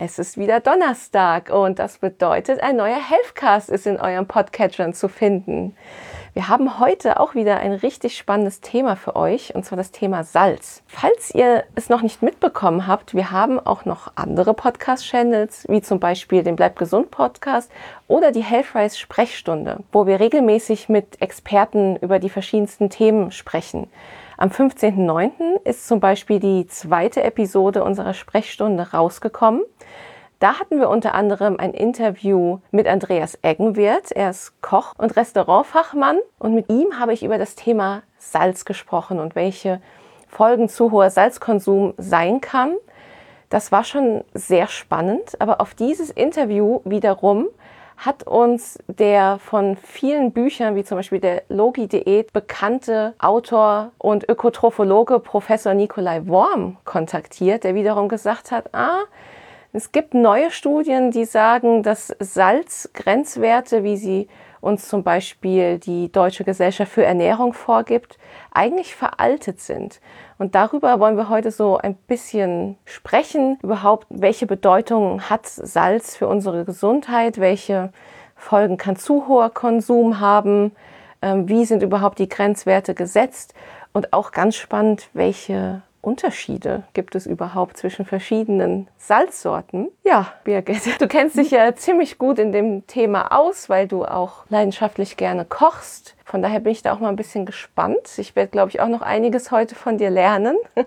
Es ist wieder Donnerstag und das bedeutet, ein neuer Healthcast ist in eurem Podcatchern zu finden. Wir haben heute auch wieder ein richtig spannendes Thema für euch, und zwar das Thema Salz. Falls ihr es noch nicht mitbekommen habt, wir haben auch noch andere Podcast-Channels, wie zum Beispiel den Bleib gesund Podcast oder die Healthrise Sprechstunde, wo wir regelmäßig mit Experten über die verschiedensten Themen sprechen. Am 15.09. ist zum Beispiel die zweite Episode unserer Sprechstunde rausgekommen. Da hatten wir unter anderem ein Interview mit Andreas Eggenwirth. Er ist Koch und Restaurantfachmann und mit ihm habe ich über das Thema Salz gesprochen und welche Folgen zu hoher Salzkonsum sein kann. Das war schon sehr spannend, aber auf dieses Interview wiederum hat uns der von vielen Büchern, wie zum Beispiel der Logi-Diät, bekannte Autor und Ökotrophologe Professor Nikolai Worm kontaktiert, der wiederum gesagt hat, ah, es gibt neue Studien, die sagen, dass Salzgrenzwerte, wie sie uns zum Beispiel die Deutsche Gesellschaft für Ernährung vorgibt, eigentlich veraltet sind. Und darüber wollen wir heute so ein bisschen sprechen, überhaupt, welche Bedeutung hat Salz für unsere Gesundheit, welche Folgen kann zu hoher Konsum haben, ähm, wie sind überhaupt die Grenzwerte gesetzt? Und auch ganz spannend, welche Unterschiede gibt es überhaupt zwischen verschiedenen Salzsorten? Ja, Birgit, du kennst dich ja ziemlich gut in dem Thema aus, weil du auch leidenschaftlich gerne kochst. Von daher bin ich da auch mal ein bisschen gespannt. Ich werde, glaube ich, auch noch einiges heute von dir lernen.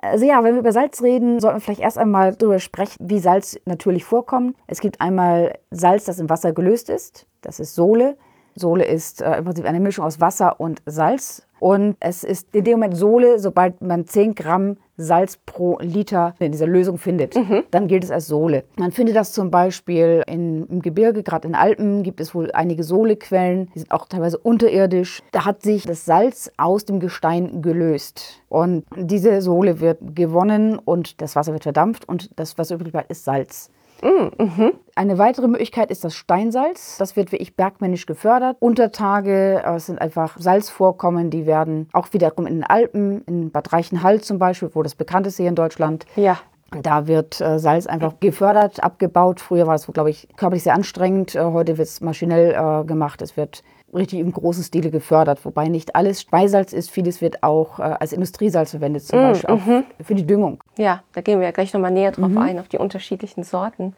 Also ja, wenn wir über Salz reden, sollten wir vielleicht erst einmal darüber sprechen, wie Salz natürlich vorkommt. Es gibt einmal Salz, das im Wasser gelöst ist. Das ist Sohle. Sohle ist äh, im Prinzip eine Mischung aus Wasser und Salz. Und es ist in dem Moment Sohle, sobald man 10 Gramm Salz pro Liter in dieser Lösung findet, mhm. dann gilt es als Sohle. Man findet das zum Beispiel in, im Gebirge, gerade in Alpen gibt es wohl einige Sohlequellen, die sind auch teilweise unterirdisch. Da hat sich das Salz aus dem Gestein gelöst. Und diese Sohle wird gewonnen und das Wasser wird verdampft und das, was übrig bleibt, ist Salz. Mhm. Eine weitere Möglichkeit ist das Steinsalz. Das wird wie ich bergmännisch gefördert. Untertage äh, sind einfach Salzvorkommen, die werden auch wiederum in den Alpen, in Bad Reichenhall zum Beispiel, wo das bekannt ist hier in Deutschland. Ja. Da wird äh, Salz einfach gefördert, abgebaut. Früher war es, glaube ich, körperlich sehr anstrengend. Äh, heute wird es maschinell äh, gemacht. Es wird richtig im großen Stile gefördert, wobei nicht alles Speisalz ist. Vieles wird auch äh, als Industriesalz verwendet, zum mm, Beispiel auch mhm. für die Düngung. Ja, da gehen wir ja gleich nochmal näher drauf mhm. ein, auf die unterschiedlichen Sorten.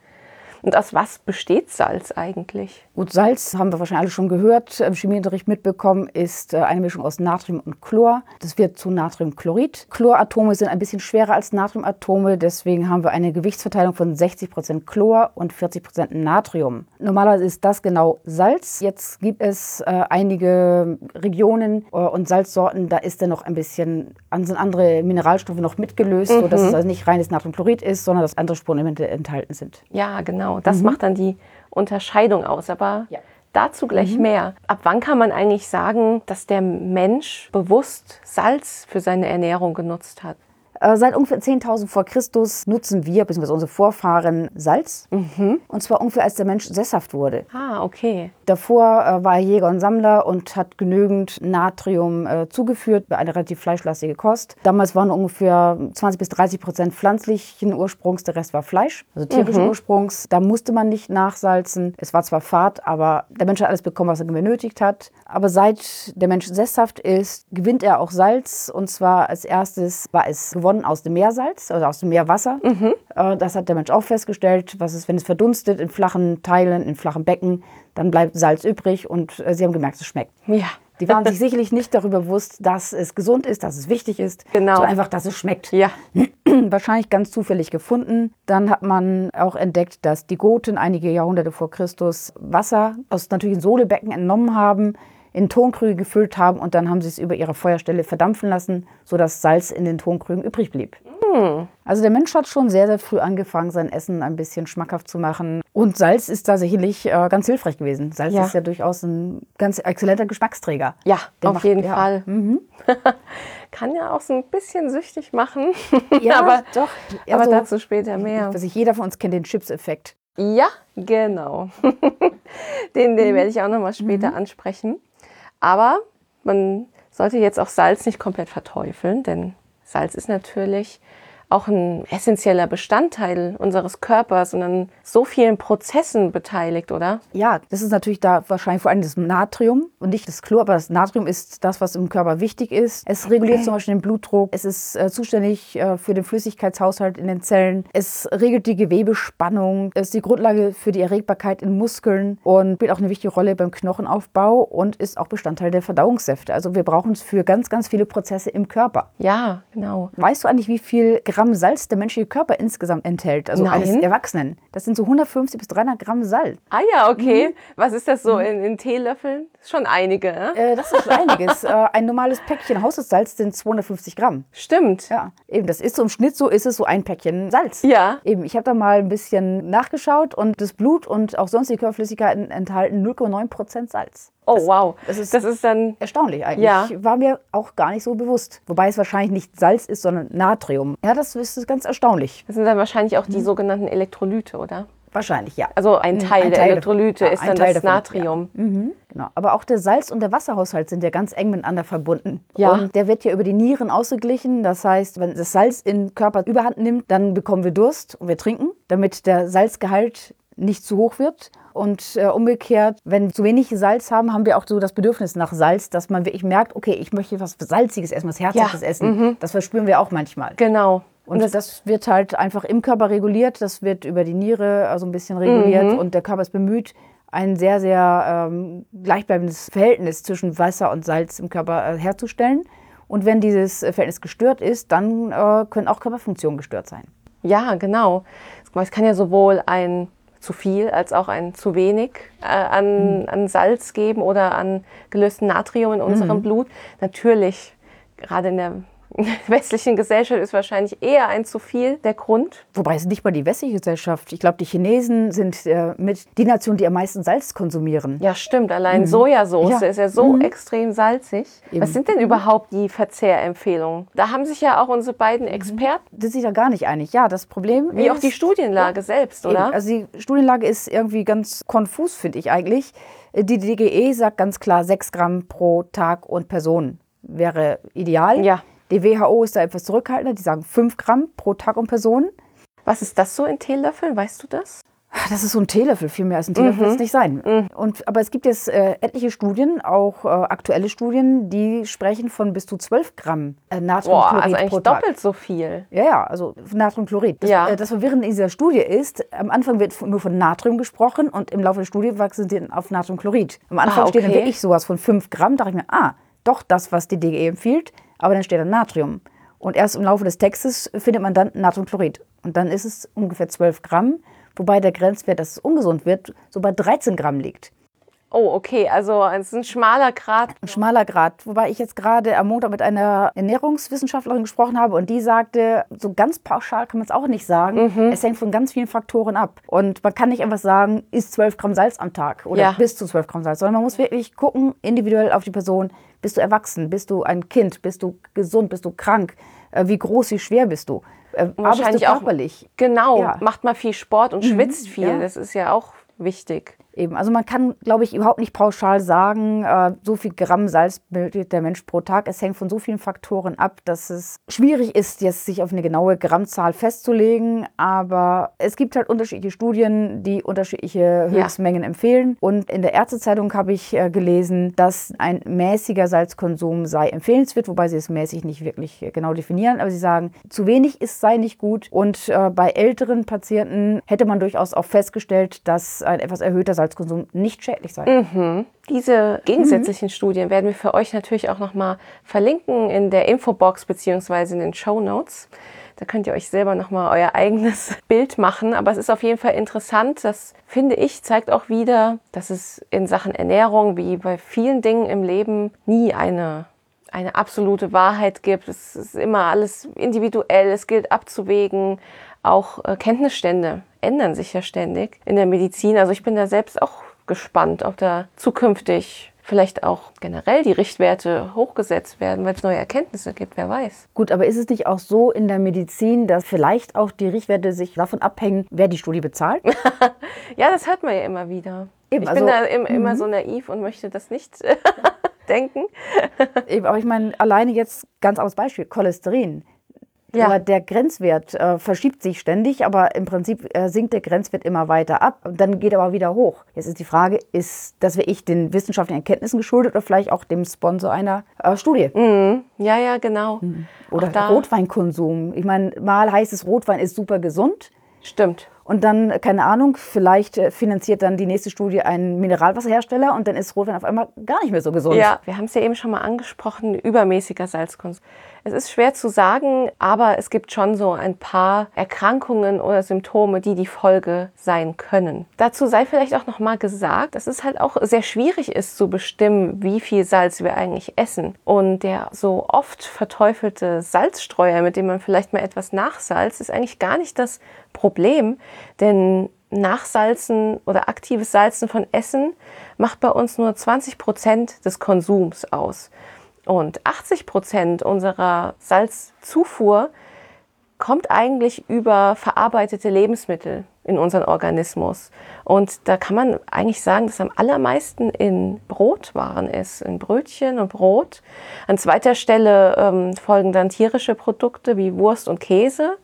Und aus was besteht Salz eigentlich? Gut, Salz haben wir wahrscheinlich alle schon gehört, im Chemieunterricht mitbekommen, ist äh, eine Mischung aus Natrium und Chlor. Das wird zu Natriumchlorid. Chloratome sind ein bisschen schwerer als Natriumatome, deswegen haben wir eine Gewichtsverteilung von 60 Prozent Chlor und 40 Prozent Natrium. Normalerweise ist das genau Salz. Jetzt gibt es äh, einige Regionen äh, und Salzsorten, da ist dann noch ein bisschen sind andere Mineralstoffe noch mitgelöst, mhm. sodass es also nicht reines Natriumchlorid ist, sondern dass andere Spurenelemente enthalten sind. Ja, genau. Genau, das mhm. macht dann die Unterscheidung aus. Aber ja. dazu gleich mhm. mehr. Ab wann kann man eigentlich sagen, dass der Mensch bewusst Salz für seine Ernährung genutzt hat? Äh, seit ungefähr 10.000 vor Christus nutzen wir, bzw. unsere Vorfahren, Salz. Mhm. Und zwar ungefähr als der Mensch sesshaft wurde. Ah, okay. Davor äh, war er Jäger und Sammler und hat genügend Natrium äh, zugeführt, bei einer relativ fleischlastige Kost. Damals waren ungefähr 20 bis 30 Prozent pflanzlichen Ursprungs, der Rest war Fleisch, also tierischen mhm. Ursprungs. Da musste man nicht nachsalzen. Es war zwar Fahrt, aber der Mensch hat alles bekommen, was er benötigt hat. Aber seit der Mensch sesshaft ist, gewinnt er auch Salz. Und zwar als erstes war es gewonnen gewonnen aus dem Meersalz, also aus dem Meerwasser. Mhm. Äh, das hat der Mensch auch festgestellt. Was ist, wenn es verdunstet in flachen Teilen, in flachen Becken, dann bleibt Salz übrig und äh, sie haben gemerkt, es schmeckt. Ja. Die waren sich sicherlich nicht darüber bewusst, dass es gesund ist, dass es wichtig ist, genau. sondern einfach, dass es schmeckt. Ja. Wahrscheinlich ganz zufällig gefunden. Dann hat man auch entdeckt, dass die Goten einige Jahrhunderte vor Christus Wasser aus natürlichen Sohlebecken entnommen haben, in Tonkrüge gefüllt haben und dann haben sie es über ihre Feuerstelle verdampfen lassen, sodass Salz in den Tonkrügen übrig blieb. Mm. Also der Mensch hat schon sehr, sehr früh angefangen, sein Essen ein bisschen schmackhaft zu machen. Und Salz ist da sicherlich äh, ganz hilfreich gewesen. Salz ja. ist ja durchaus ein ganz exzellenter Geschmacksträger. Ja, der auf macht, jeden ja. Fall. Mhm. Kann ja auch so ein bisschen süchtig machen. Ja, aber doch. Aber also, dazu später mehr. Also jeder von uns kennt den Chips-Effekt. Ja, genau. den, den mhm. werde ich auch noch mal später mhm. ansprechen. Aber man sollte jetzt auch Salz nicht komplett verteufeln, denn Salz ist natürlich auch ein essentieller Bestandteil unseres Körpers und an so vielen Prozessen beteiligt, oder? Ja, das ist natürlich da wahrscheinlich vor allem das Natrium und nicht das Chlor, aber das Natrium ist das, was im Körper wichtig ist. Es reguliert zum Beispiel den Blutdruck, es ist äh, zuständig äh, für den Flüssigkeitshaushalt in den Zellen, es regelt die Gewebespannung, es ist die Grundlage für die Erregbarkeit in Muskeln und spielt auch eine wichtige Rolle beim Knochenaufbau und ist auch Bestandteil der Verdauungssäfte. Also wir brauchen es für ganz, ganz viele Prozesse im Körper. Ja, genau. Weißt du eigentlich, wie viel Gramm Salz der menschliche Körper insgesamt enthält? Also Nein. eines Erwachsenen. Das sind so 150 bis 300 Gramm Salz. Ah ja, okay. Was ist das so in, in Teelöffeln? Schon einige, ne? Äh, das ist einiges. äh, ein normales Päckchen Haushaltssalz sind 250 Gramm. Stimmt. Ja, eben, das ist so im Schnitt so, ist es so ein Päckchen Salz. Ja. Eben, ich habe da mal ein bisschen nachgeschaut und das Blut und auch sonstige Körperflüssigkeiten enthalten 0,9 Prozent Salz. Oh, wow. das ist- das ist dann Erstaunlich eigentlich. Ja. War mir auch gar nicht so bewusst. Wobei es wahrscheinlich nicht Salz ist, sondern Natrium. Ja, das ist ganz erstaunlich. Das sind dann wahrscheinlich auch Mhm. die sogenannten Elektrolyte, oder? Wahrscheinlich, ja. Also ein Teil ein der Teil Elektrolyte davon. ist Ja, dann Teil das davon, Natrium. Mhm, genau. Aber auch der Salz- und der Wasserhaushalt sind ja ganz eng miteinander verbunden. Ja. Und der wird ja über die Nieren ausgeglichen. Das heißt, wenn das Salz im Körper überhand nimmt, dann bekommen wir Durst und wir trinken, damit der Salzgehalt nicht zu hoch wird. Und äh, umgekehrt, wenn wir zu wenig Salz haben, haben wir auch so das Bedürfnis nach Salz, dass man wirklich merkt, okay, ich möchte was Salziges essen, was Herzhaftes Ja, essen. Das verspüren wir auch manchmal. Genau. Und das, wird halt einfach im Körper reguliert, das wird über die Niere also ein bisschen reguliert und der Körper ist bemüht, ein sehr, sehr ähm, gleichbleibendes Verhältnis zwischen Wasser und Salz im Körper äh, herzustellen. Und wenn dieses äh, Verhältnis gestört ist, dann äh, können auch Körperfunktionen gestört sein. Ja, genau. Es kann ja sowohl ein zu viel als auch ein zu wenig äh, an, an Salz geben oder an gelöstem Natrium in unserem Blut. Natürlich, gerade in der westlichen Gesellschaft ist wahrscheinlich eher ein zu viel der Grund. Wobei es nicht mal die westliche Gesellschaft. Ich glaube, die Chinesen sind äh, mit die Nation, die am meisten Salz konsumieren. Ja, stimmt. Allein Sojasauce Ja. ist ja so extrem salzig. Eben. Was sind denn überhaupt die Verzehrempfehlungen? Da haben sich ja auch unsere beiden Experten, Das ist sich da gar nicht einig. Ja, das Problem wie ist, auch die Studienlage selbst, Eben, oder? Also die Studienlage ist irgendwie ganz konfus, finde ich eigentlich. Die DGE sagt ganz klar, 6 Gramm pro Tag und Person wäre ideal. Ja. Die WHO ist da etwas zurückhaltender, die sagen 5 Gramm pro Tag und Person. Was ist das so in Teelöffeln? Weißt du das? Das ist so ein Teelöffel, viel mehr als ein Teelöffel wird es nicht sein. Und, aber es gibt jetzt äh, etliche Studien, auch äh, aktuelle Studien, die sprechen von bis zu 12 Gramm äh, Boah, Natriumchlorid also eigentlich pro Tag. doppelt so viel. Ja, ja, also Natriumchlorid. Das, Ja. äh, das Verwirrende in dieser Studie ist, am Anfang wird nur von Natrium gesprochen und im Laufe der Studie wachsen sie auf Natriumchlorid. Am Anfang Ah, steht dann okay. wirklich sowas von 5 Gramm. Da dachte ich mir, ah, doch das, was die DGE empfiehlt, aber dann steht da Natrium. Und erst im Laufe des Textes findet man dann Natriumchlorid. Und dann ist es ungefähr 12 Gramm, wobei der Grenzwert, dass es ungesund wird, so bei 13 Gramm liegt. Oh, okay, also es ist ein schmaler Grad. Ein schmaler Grad. Wobei ich jetzt gerade am Montag mit einer Ernährungswissenschaftlerin gesprochen habe und die sagte, so ganz pauschal kann man es auch nicht sagen. Mhm. Es hängt von ganz vielen Faktoren ab. Und man kann nicht einfach sagen, isst 12 Gramm Salz am Tag oder Ja. bis zu 12 Gramm Salz, sondern man muss wirklich gucken, individuell auf die Person. Bist du erwachsen? Bist du ein Kind? Bist du gesund? Bist du krank? Äh, Wie groß, wie schwer bist du? Äh, Arbeitest du wahrscheinlich auch- körperlich? Genau, Ja. Mhm. macht mal viel Sport und schwitzt viel. ja. Das ist ja auch wichtig. Eben, also man kann, glaube ich, überhaupt nicht pauschal sagen, äh, so viel Gramm Salz bildet der Mensch pro Tag. Es hängt von so vielen Faktoren ab, dass es schwierig ist, jetzt sich auf eine genaue Grammzahl festzulegen. Aber es gibt halt unterschiedliche Studien, die unterschiedliche Höchstmengen empfehlen. Und in der Ärztezeitung habe ich äh, gelesen, dass ein mäßiger Salzkonsum sei empfehlenswert, wobei sie es mäßig nicht wirklich äh, genau definieren. Aber sie sagen, zu wenig ist sei nicht gut. Und äh, bei älteren Patienten hätte man durchaus auch festgestellt, dass ein etwas erhöhter Salzkonsum nicht schädlich sei. Diese gegensätzlichen Studien werden wir für euch natürlich auch nochmal verlinken in der Infobox beziehungsweise in den Show Notes. Da könnt ihr euch selber nochmal euer eigenes Bild machen. Aber es ist auf jeden Fall interessant. Das finde ich, zeigt auch wieder, dass es in Sachen Ernährung wie bei vielen Dingen im Leben nie eine, eine absolute Wahrheit gibt. Es ist immer alles individuell. Es gilt abzuwägen. Auch äh, Kenntnisstände ändern sich ja ständig in der Medizin. Also ich bin da selbst auch gespannt, ob da zukünftig vielleicht auch generell die Richtwerte hochgesetzt werden, weil es neue Erkenntnisse gibt, wer weiß. Gut, aber ist es nicht auch so in der Medizin, dass vielleicht auch die Richtwerte sich davon abhängen, wer die Studie bezahlt? Ja, das hört man ja immer wieder. Eben, ich also- bin da im, immer so naiv und möchte das nicht denken. Eben, aber ich meine, alleine jetzt ganz aus Beispiel, Cholesterin. Ja. Aber der Grenzwert äh, verschiebt sich ständig, aber im Prinzip äh, sinkt der Grenzwert immer weiter ab. Und dann geht er aber wieder hoch. Jetzt ist die Frage, ist das wirklich den wissenschaftlichen Erkenntnissen geschuldet oder vielleicht auch dem Sponsor einer äh, Studie? Ja, ja, genau. Oder Auch da- Rotweinkonsum. Ich meine, mal heißt es, Rotwein ist super gesund. Stimmt. Und dann, keine Ahnung, vielleicht äh, finanziert dann die nächste Studie einen Mineralwasserhersteller und dann ist Rotwein auf einmal gar nicht mehr so gesund. Ja, wir haben es ja eben schon mal angesprochen, übermäßiger Salzkonsum. Es ist schwer zu sagen, aber es gibt schon so ein paar Erkrankungen oder Symptome, die die Folge sein können. Dazu sei vielleicht auch noch mal gesagt, dass es halt auch sehr schwierig ist zu bestimmen, wie viel Salz wir eigentlich essen. Und der so oft verteufelte Salzstreuer, mit dem man vielleicht mal etwas nachsalzt, ist eigentlich gar nicht das Problem, denn Nachsalzen oder aktives Salzen von Essen macht bei uns nur 20 Prozent des Konsums aus. Und 80 Prozent unserer Salzzufuhr kommt eigentlich über verarbeitete Lebensmittel in unseren Organismus. Und da kann man eigentlich sagen, dass am allermeisten in Brotwaren ist, in Brötchen und Brot. An zweiter Stelle ähm, folgen dann tierische Produkte wie Wurst und Käse.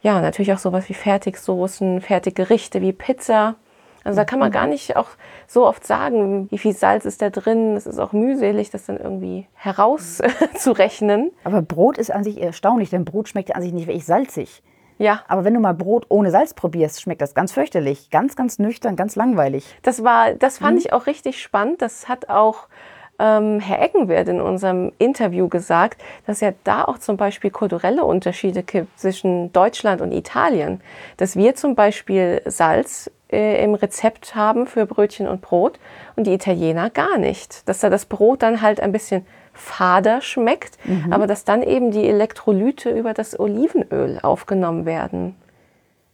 Ja, natürlich auch sowas wie Fertigsoßen, Fertiggerichte wie Pizza. Also da kann man gar nicht auch so oft sagen, wie viel Salz ist da drin. Es ist auch mühselig, das dann irgendwie herauszurechnen. Aber Brot ist an sich erstaunlich, denn Brot schmeckt ja an sich nicht wirklich salzig. Ja, Aber wenn du mal Brot ohne Salz probierst, schmeckt das ganz fürchterlich. Ganz, ganz nüchtern, ganz langweilig. das war, das fand ich auch richtig spannend. Das hat auch ähm, Herr Eckenwert in unserem Interview gesagt, dass ja da auch zum Beispiel kulturelle Unterschiede gibt zwischen Deutschland und Italien. Dass wir zum Beispiel Salz äh, im Rezept haben für Brötchen und Brot und die Italiener gar nicht. Dass da das Brot dann halt ein bisschen fader schmeckt, aber dass dann eben die Elektrolyte über das Olivenöl aufgenommen werden.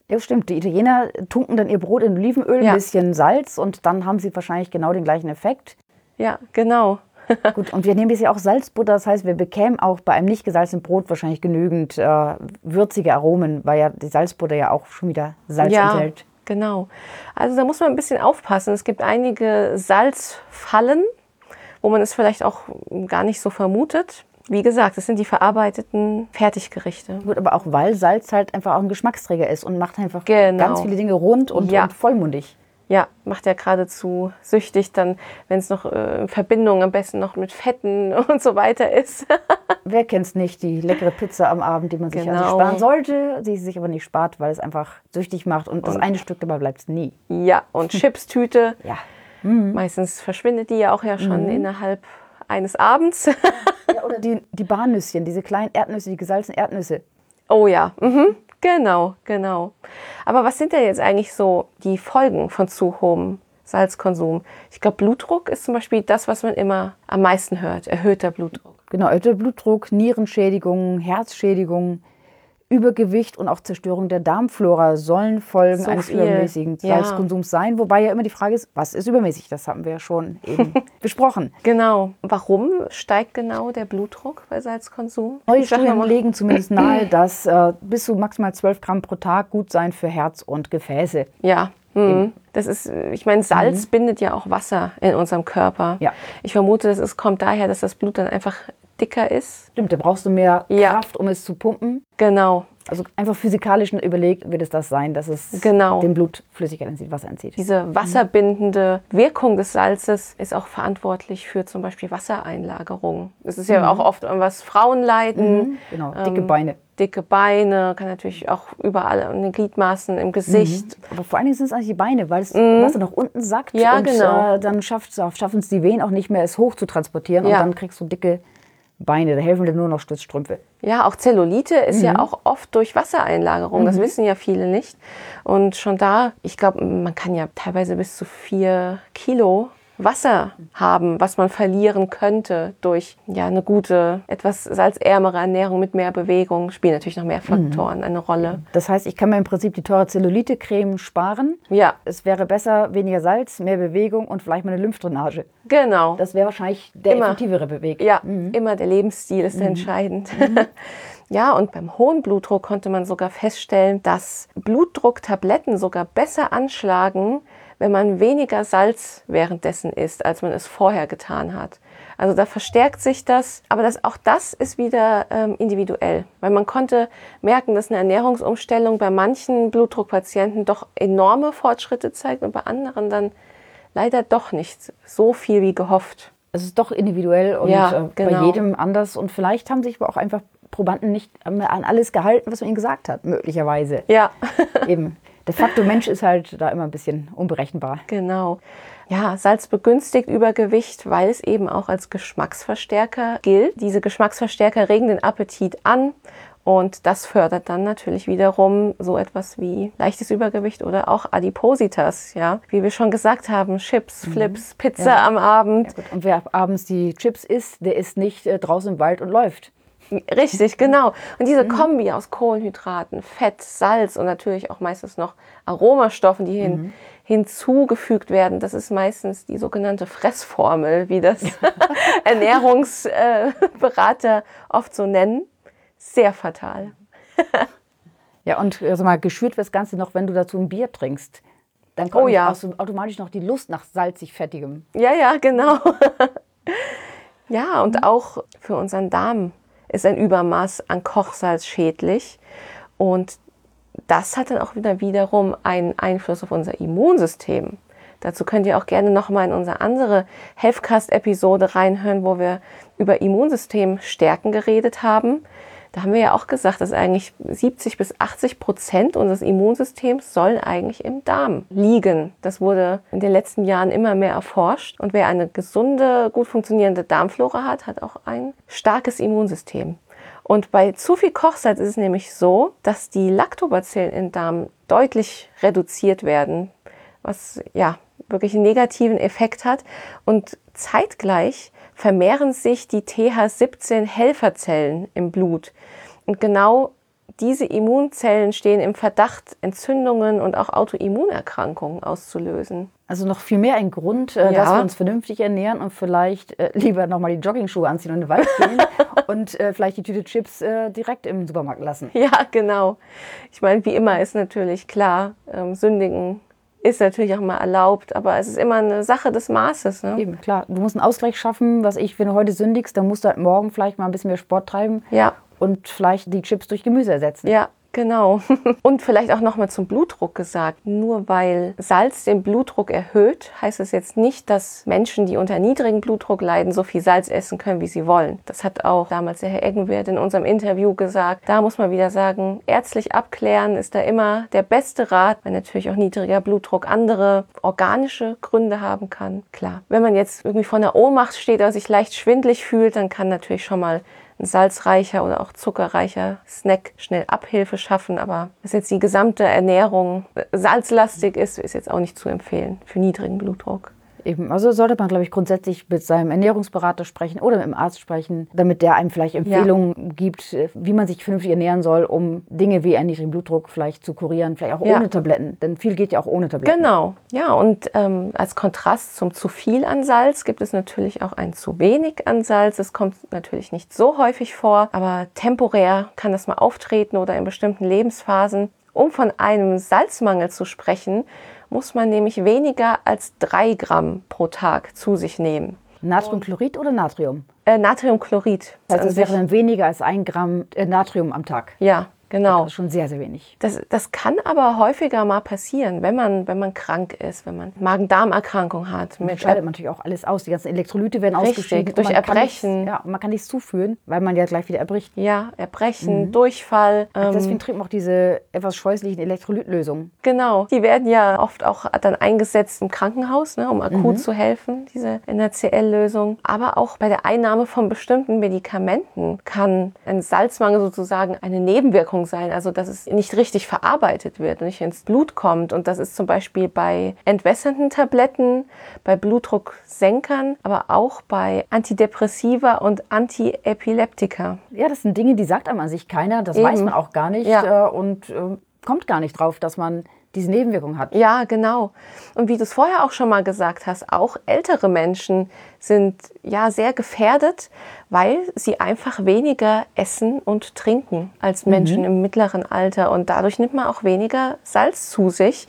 Ja, stimmt. Die Italiener tunken dann ihr Brot in Olivenöl, Ja. ein bisschen Salz und dann haben sie wahrscheinlich genau den gleichen Effekt. Ja, genau. Gut, und wir nehmen jetzt ja auch Salzbutter, das heißt, wir bekämen auch bei einem nicht gesalzenen Brot wahrscheinlich genügend äh, würzige Aromen, weil ja die Salzbutter ja auch schon wieder Salz ja, enthält. genau. Also da muss man ein bisschen aufpassen. Es gibt einige Salzfallen, wo man es vielleicht auch gar nicht so vermutet. Wie gesagt, es sind die verarbeiteten Fertiggerichte. Gut, aber auch weil Salz halt einfach auch ein Geschmacksträger ist und macht einfach Genau. ganz viele Dinge rund und, Ja. und vollmundig. Ja, macht ja geradezu süchtig, dann, wenn es noch äh, in Verbindung am besten noch mit Fetten und so weiter ist. Wer kennt's nicht, die leckere Pizza am Abend, die man sich also Genau. sparen sollte, die sich aber nicht spart, weil es einfach süchtig macht und, das eine Stück dabei bleibt nie. ja, und Chipstüte. Ja. Meistens verschwindet die ja auch ja schon innerhalb eines Abends. ja oder die, die Barnüsschen, diese kleinen Erdnüsse, die gesalzenen Erdnüsse. Oh ja, mhm. Genau, genau. Aber was sind denn jetzt eigentlich so die Folgen von zu hohem Salzkonsum? Ich glaube, Blutdruck ist zum Beispiel das, was man immer am meisten hört. Erhöhter Blutdruck. Genau, erhöhter Blutdruck, Nierenschädigung, Herzschädigung, Übergewicht und auch Zerstörung der Darmflora sollen Folgen So eines viel. übermäßigen Ja. Salzkonsums sein. Wobei ja immer die Frage ist, was ist übermäßig? Das haben wir ja schon eben besprochen. Genau. Warum steigt genau der Blutdruck bei Salzkonsum? Neue Studien legen zumindest nahe, dass äh, bis zu maximal 12 Gramm pro Tag gut sein für Herz und Gefäße. Ja. Mhm. Das ist, ich meine, Salz bindet ja auch Wasser in unserem Körper. Ja. Ich vermute, das ist, kommt daher, dass das Blut dann einfach dicker ist. Stimmt, da brauchst du mehr Ja. Kraft, um es zu pumpen. Genau. Also einfach physikalisch überlegt wird es das sein, dass es Genau. dem Blut Flüssigkeit entzieht, Wasser entzieht. Diese wasserbindende Wirkung des Salzes ist auch verantwortlich für zum Beispiel Wassereinlagerung. Das ist ja auch oft, was Frauen leiden. Genau, dicke Ähm, Beine. Dicke Beine, kann natürlich auch überall an den Gliedmaßen, im Gesicht. Aber vor allen Dingen sind es eigentlich die Beine, weil das Wasser nach unten sackt Mhm. Ja, und genau. äh, dann schafft, schaffen es die Venen auch nicht mehr, es hoch zu transportieren Ja. und dann kriegst du dicke Beine. Da helfen dir nur noch Stützstrümpfe. Ja, auch Zellulite ist ja auch oft durch Wassereinlagerung. Das wissen ja viele nicht. Und schon da, ich glaube, man kann ja teilweise bis zu vier Kilo Wasser haben, was man verlieren könnte durch ja, eine gute, etwas salzärmere Ernährung mit mehr Bewegung. Spielen natürlich noch mehr Faktoren eine Rolle. Das heißt, ich kann mir im Prinzip die teure Zellulite-Creme sparen. Ja, Es wäre besser, weniger Salz, mehr Bewegung und vielleicht mal eine Lymphdrainage. genau. Das wäre wahrscheinlich der Immer. effektivere Weg. Ja, immer der Lebensstil ist entscheidend. ja, und beim hohen Blutdruck konnte man sogar feststellen, dass Blutdrucktabletten sogar besser anschlagen, wenn man weniger Salz währenddessen isst, als man es vorher getan hat. Also da verstärkt sich das, aber das, auch das ist wieder ähm, individuell, weil man konnte merken, dass eine Ernährungsumstellung bei manchen Blutdruckpatienten doch enorme Fortschritte zeigt und bei anderen dann leider doch nicht so viel wie gehofft. Es ist doch individuell und Ja, äh, bei genau. jedem anders. Und vielleicht haben sich aber auch einfach Probanden nicht mehr an alles gehalten, was man ihnen gesagt hat, möglicherweise. Ja, Eben. Der Faktor Mensch ist halt da immer ein bisschen unberechenbar. genau. Ja, Salz begünstigt Übergewicht, weil es eben auch als Geschmacksverstärker gilt. Diese Geschmacksverstärker regen den Appetit an und das fördert dann natürlich wiederum so etwas wie leichtes Übergewicht oder auch Adipositas, ja. Wie wir schon gesagt haben, Chips, Flips, Pizza Ja. am Abend. Gut, und wer abends die Chips isst, der ist nicht äh, draußen im Wald und läuft. Richtig, genau. Und diese Kombi aus Kohlenhydraten, Fett, Salz und natürlich auch meistens noch Aromastoffen, die hin, hinzugefügt werden, das ist meistens die sogenannte Fressformel, wie das Ernährungsberater oft so nennen. Sehr fatal. Ja, und sag mal, geschürt wird das Ganze noch, wenn du dazu ein Bier trinkst. Dann kommt Oh ja. automatisch noch die Lust nach salzig-fettigem. Ja, ja, genau. ja, und auch für unseren Darm ist ein Übermaß an Kochsalz schädlich. Und das hat dann auch wieder wiederum einen Einfluss auf unser Immunsystem. Dazu könnt ihr auch gerne nochmal in unsere andere Healthcast-Episode reinhören, wo wir über Immunsystemstärken geredet haben. Da haben wir ja auch gesagt, dass eigentlich 70 bis 80 Prozent unseres Immunsystems sollen eigentlich im Darm liegen. Das wurde in den letzten Jahren immer mehr erforscht. Und wer eine gesunde, gut funktionierende Darmflora hat, hat auch ein starkes Immunsystem. Und bei zu viel Kochsalz ist es nämlich so, dass die Lactobacillen im Darm deutlich reduziert werden, was ja wirklich einen negativen Effekt hat. Und zeitgleich vermehren sich die TH17-Helferzellen im Blut. Und genau diese Immunzellen stehen im Verdacht, Entzündungen und auch Autoimmunerkrankungen auszulösen. Also noch viel mehr ein Grund, äh, Ja. dass wir uns vernünftig ernähren und vielleicht äh, lieber nochmal die Joggingschuhe anziehen und in den Wald gehen und äh, vielleicht die Tüte Chips äh, direkt im Supermarkt lassen. Ja, genau. Ich meine, wie immer ist natürlich klar, ähm, Sündigen ist natürlich auch mal erlaubt, aber es ist immer eine Sache des Maßes. Ne? Eben, klar. Du musst einen Ausgleich schaffen, was ich, wenn du heute sündigst, dann musst du halt morgen vielleicht mal ein bisschen mehr Sport treiben Ja, und vielleicht die Chips durch Gemüse ersetzen. ja, genau. Und vielleicht auch nochmal zum Blutdruck gesagt. Nur weil Salz den Blutdruck erhöht, heißt es jetzt nicht, dass Menschen, die unter niedrigem Blutdruck leiden, so viel Salz essen können, wie sie wollen. Das hat auch damals der Herr Eggenwert in unserem Interview gesagt. Da muss man wieder sagen, ärztlich abklären ist da immer der beste Rat, weil natürlich auch niedriger Blutdruck andere organische Gründe haben kann. Klar, wenn man jetzt irgendwie vor einer Ohnmacht steht oder sich leicht schwindlig fühlt, dann kann natürlich schon mal ein salzreicher oder auch zuckerreicher Snack schnell Abhilfe schaffen. Aber dass jetzt die gesamte Ernährung salzlastig ist, ist jetzt auch nicht zu empfehlen für niedrigen Blutdruck. Eben, also sollte man, glaube ich, grundsätzlich mit seinem Ernährungsberater sprechen oder mit dem Arzt sprechen, damit der einem vielleicht Empfehlungen gibt, äh, wie man sich vernünftig ernähren soll, um Dinge wie einen niedrigen Blutdruck vielleicht zu kurieren, vielleicht auch Ja. ohne Tabletten. Denn viel geht ja auch ohne Tabletten. Genau, ja, und ähm, als Kontrast zum zu viel an Salz gibt es natürlich auch ein zu wenig an Salz. Es kommt natürlich nicht so häufig vor, aber temporär kann das mal auftreten oder in bestimmten Lebensphasen. Um von einem Salzmangel zu sprechen, muss man nämlich weniger als drei Gramm pro Tag zu sich nehmen. Natriumchlorid oder Natrium? Äh, Natriumchlorid. An es wäre sich- dann weniger als ein Gramm äh, Natrium am Tag. ja, genau. Das ist schon sehr, sehr wenig. Das, das kann aber häufiger mal passieren, wenn man, wenn man krank ist, wenn man Magen-Darm-Erkrankung hat. Man scheidet natürlich auch alles aus. Die ganzen Elektrolyte werden ausgeschieden. durch Erbrechen. Nichts, ja, und man kann nichts zuführen, weil man ja gleich wieder erbricht. Ja, Erbrechen, Durchfall. Ähm, Deswegen trinkt man auch diese etwas scheußlichen Elektrolytlösungen. genau. Die werden ja oft auch dann eingesetzt im Krankenhaus, ne, um akut zu helfen, diese NaCl-Lösung. Aber auch bei der Einnahme von bestimmten Medikamenten kann ein Salzmangel sozusagen eine Nebenwirkung sein. Also, dass es nicht richtig verarbeitet wird und nicht ins Blut kommt. Und das ist zum Beispiel bei entwässernden Tabletten, bei Blutdrucksenkern, aber auch bei Antidepressiva und Antiepileptika. Ja, das sind Dinge, die sagt einem an sich keiner. Das Eben. weiß man auch gar nicht Ja. äh, und äh, kommt gar nicht drauf, dass man diese Nebenwirkung hat. Ja, genau. Und wie du es vorher auch schon mal gesagt hast, auch ältere Menschen sind ja sehr gefährdet, weil sie einfach weniger essen und trinken als Menschen im mittleren Alter. Und dadurch nimmt man auch weniger Salz zu sich.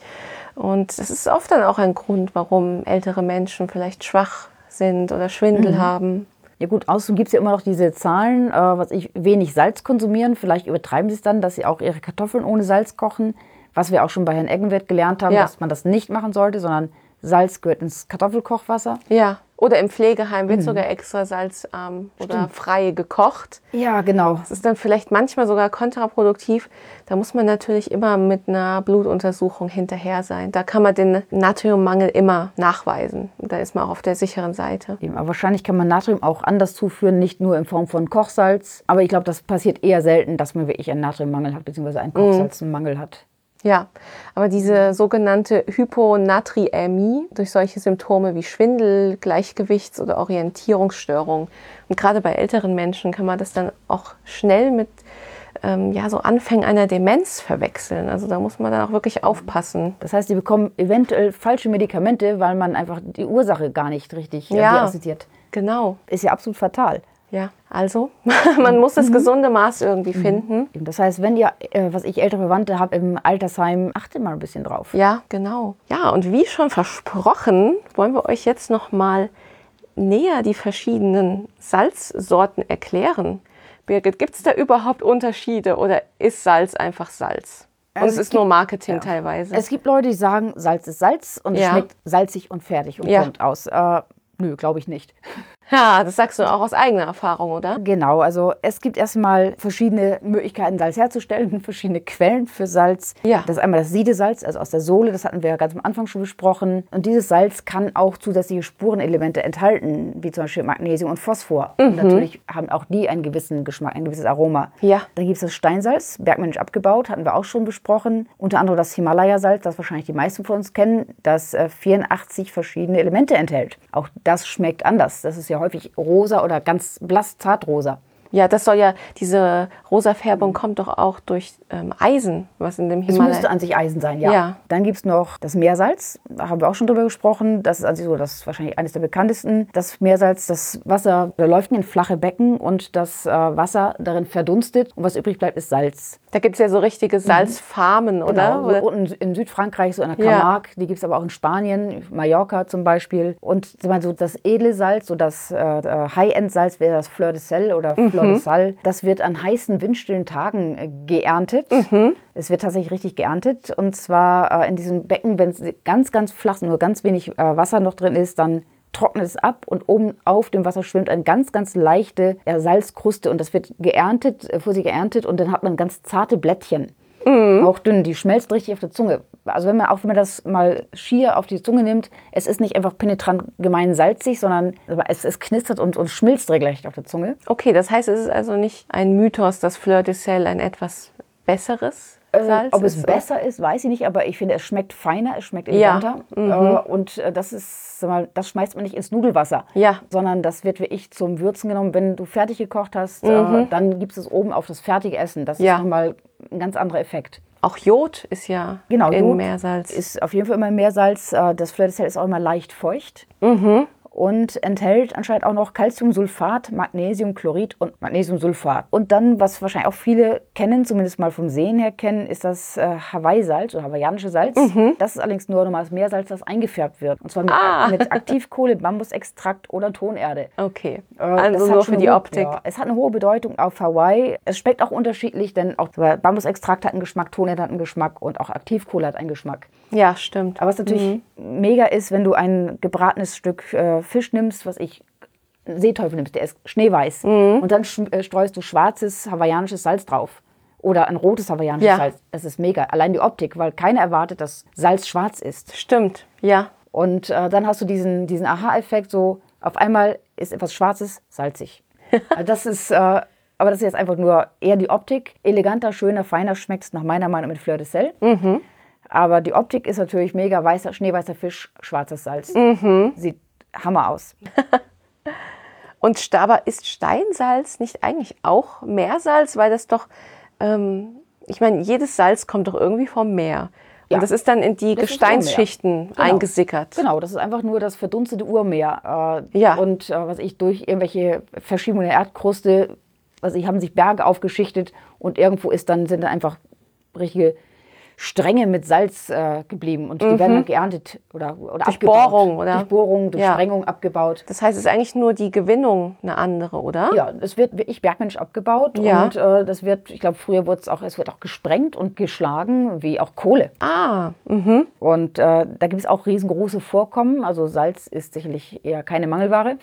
Und das ist oft dann auch ein Grund, warum ältere Menschen vielleicht schwach sind oder Schwindel Mhm. haben. Ja gut, außerdem gibt es ja immer noch diese Zahlen, äh, was ich wenig Salz konsumieren. Vielleicht übertreiben sie es dann, dass sie auch ihre Kartoffeln ohne Salz kochen. Was wir auch schon bei Herrn Eggenwert gelernt haben, Ja. dass man das nicht machen sollte, sondern Salz gehört ins Kartoffelkochwasser. Ja. Oder im Pflegeheim Mhm. wird sogar extra salzarm oder frei gekocht. Ja, genau. Das ist dann vielleicht manchmal sogar kontraproduktiv. Da muss man natürlich immer mit einer Blutuntersuchung hinterher sein. Da kann man den Natriummangel immer nachweisen. Da ist man auch auf der sicheren Seite. Eben, Aber wahrscheinlich kann man Natrium auch anders zuführen, nicht nur in Form von Kochsalz. Aber ich glaube, das passiert eher selten, dass man wirklich einen Natriummangel hat, beziehungsweise einen Kochsalzmangel hat. Ja, aber diese sogenannte Hyponatriämie durch solche Symptome wie Schwindel, Gleichgewichts- oder Orientierungsstörungen. Und gerade bei älteren Menschen kann man das dann auch schnell mit ähm, ja, so Anfängen einer Demenz verwechseln. Also da muss man dann auch wirklich aufpassen. Das heißt, die bekommen eventuell falsche Medikamente, weil man einfach die Ursache gar nicht richtig äh, Ja. diagnostiziert. Genau. Ist ja absolut fatal. Ja, also man muss das gesunde Maß irgendwie finden. Eben, Das heißt, wenn ihr, äh, was ich, ältere Verwandte habt im Altersheim, achtet mal ein bisschen drauf. Ja, genau. Ja, und wie schon versprochen, wollen wir euch jetzt noch mal näher die verschiedenen Salzsorten erklären. Birgit, gibt es da überhaupt Unterschiede oder ist Salz einfach Salz? Und Also es es ist gibt- nur Marketing teilweise. Es gibt Leute, die sagen, Salz ist Salz und es Ja. schmeckt salzig und fertig und Ja. Punkt aus. Äh, nö, glaube ich nicht. ja, das sagst du auch aus eigener Erfahrung, oder? Genau, also es gibt erstmal verschiedene Möglichkeiten, Salz herzustellen, verschiedene Quellen für Salz. Ja. Das ist einmal das Siedesalz, also aus der Sohle, das hatten wir ja ganz am Anfang schon besprochen. Und dieses Salz kann auch zusätzliche Spurenelemente enthalten, wie zum Beispiel Magnesium und Phosphor. Und natürlich haben auch die einen gewissen Geschmack, ein gewisses Aroma. Mhm. Ja. Dann gibt es das Steinsalz, bergmännisch abgebaut, hatten wir auch schon besprochen. Unter anderem das Himalaya-Salz, das wahrscheinlich die meisten von uns kennen, das äh, 84 verschiedene Elemente enthält. Auch das schmeckt anders. Das ist ja häufig rosa oder ganz blass zartrosa. Ja, das soll ja, diese rosa Färbung kommt doch auch durch ähm, Eisen, was in dem Es müsste Himalaya... an sich Eisen sein, ja. Ja. Dann gibt es noch das Meersalz, da haben wir auch schon drüber gesprochen. Das ist also so das ist wahrscheinlich eines der bekanntesten. Das Meersalz, das Wasser, da läuft in flache Becken und das äh, Wasser darin verdunstet und was übrig bleibt, ist Salz. Da gibt es ja so richtige Salzfarmen, oder? Genau, oder? so unten in Südfrankreich, so in der Ja. Camargue, die gibt es aber auch in Spanien, Mallorca zum Beispiel. Und so das edle Salz, so das äh, äh, High-End-Salz wäre das Fleur de Sel oder Fleur Mhm. de Sal. Das wird an heißen, windstillen Tagen äh, geerntet. Mhm. Es wird tatsächlich richtig geerntet. Und zwar äh, in diesem Becken, wenn es ganz, ganz flach, nur ganz wenig äh, Wasser noch drin ist, dann trocknet es ab und oben auf dem Wasser schwimmt eine ganz, ganz leichte Salzkruste und das wird geerntet, äh, vor sich geerntet und dann hat man ganz zarte Blättchen. Auch dünn, die schmelzt richtig auf der Zunge. Also wenn man auch wenn man das mal schier auf die Zunge nimmt, es ist nicht einfach penetrant gemein salzig, sondern es, es knistert und, und schmilzt regelrecht auf der Zunge. Okay, das heißt, es ist also nicht ein Mythos, dass Fleur de Sel ein etwas besseres Salz Äh, Ob es besser ist, weiß ich nicht, aber ich finde, es schmeckt feiner, es schmeckt Ja. eleganter. Äh, und äh, das ist, sag mal, das schmeißt man nicht ins Nudelwasser, Ja. sondern das wird wie ich zum Würzen genommen. Wenn du fertig gekocht hast, äh, dann gibst du es oben auf das fertige Essen. Das Mhm. Ja. ist nochmal ein ganz anderer Effekt. Auch Jod ist ja Genau, in Jod Meersalz. Ist auf jeden Fall immer Meersalz. Das Fleur de Sel ist auch immer leicht feucht. Und enthält anscheinend auch noch Calciumsulfat, Magnesiumchlorid und Magnesiumsulfat. Und dann, was wahrscheinlich auch viele kennen, zumindest mal vom Sehen her kennen, ist das äh, Hawaii-Salz oder hawaiianische Salz. Das ist allerdings nur normales Meersalz, das eingefärbt wird. Und zwar mit, Ah. mit Aktivkohle, Bambusextrakt oder Tonerde. okay, Äh, also nur für die hohe- Optik. Ja, es hat eine hohe Bedeutung auf Hawaii. Es schmeckt auch unterschiedlich, denn auch Bambusextrakt hat einen Geschmack, Tonerde hat einen Geschmack und auch Aktivkohle hat einen Geschmack. Ja, stimmt. Aber was natürlich mega ist, wenn du ein gebratenes Stück äh, Fisch nimmst, was ich Seeteufel nimmst, der ist schneeweiß und dann äh, streust du schwarzes hawaiianisches Salz drauf. Oder ein rotes hawaiianisches Ja. Salz. Das ist mega. Allein die Optik, weil keiner erwartet, dass Salz schwarz ist. Stimmt, ja. Und äh, dann hast du diesen, diesen Aha-Effekt, so auf einmal ist etwas Schwarzes salzig. Also das ist, äh, aber das ist jetzt einfach nur eher die Optik. Eleganter, schöner, feiner schmeckt es nach meiner Meinung mit Fleur de Sel. Aber die Optik ist natürlich mega weißer, schneeweißer Fisch, schwarzes Salz. Sieht Hammer aus. Und Sta- aber ist Steinsalz nicht eigentlich auch Meersalz? Weil das doch, ähm, ich meine, jedes Salz kommt doch irgendwie vom Meer. Und Ja. das ist dann in die Das Gesteinsschichten. Genau. eingesickert. Genau, das ist einfach nur das verdunstete Urmeer. Äh, Ja. Und äh, was ich durch irgendwelche Verschiebungen der Erdkruste, was ich, haben sich Berge aufgeschichtet und irgendwo ist dann, sind dann einfach richtige Stränge mit Salz äh, geblieben und die werden dann geerntet oder, oder Mhm. Durch abgebaut. Bohrung, oder? Durch Bohrung, durch Ja. Sprengung abgebaut. Das heißt, es ist eigentlich nur die Gewinnung eine andere, oder? Ja, es wird wirklich bergmännisch abgebaut Ja. und äh, das wird, ich glaube, früher wurde es auch, es wird auch gesprengt und geschlagen, wie auch Kohle. Ah, mhm. Und äh, da gibt es auch riesengroße Vorkommen. Also Salz ist sicherlich eher keine Mangelware.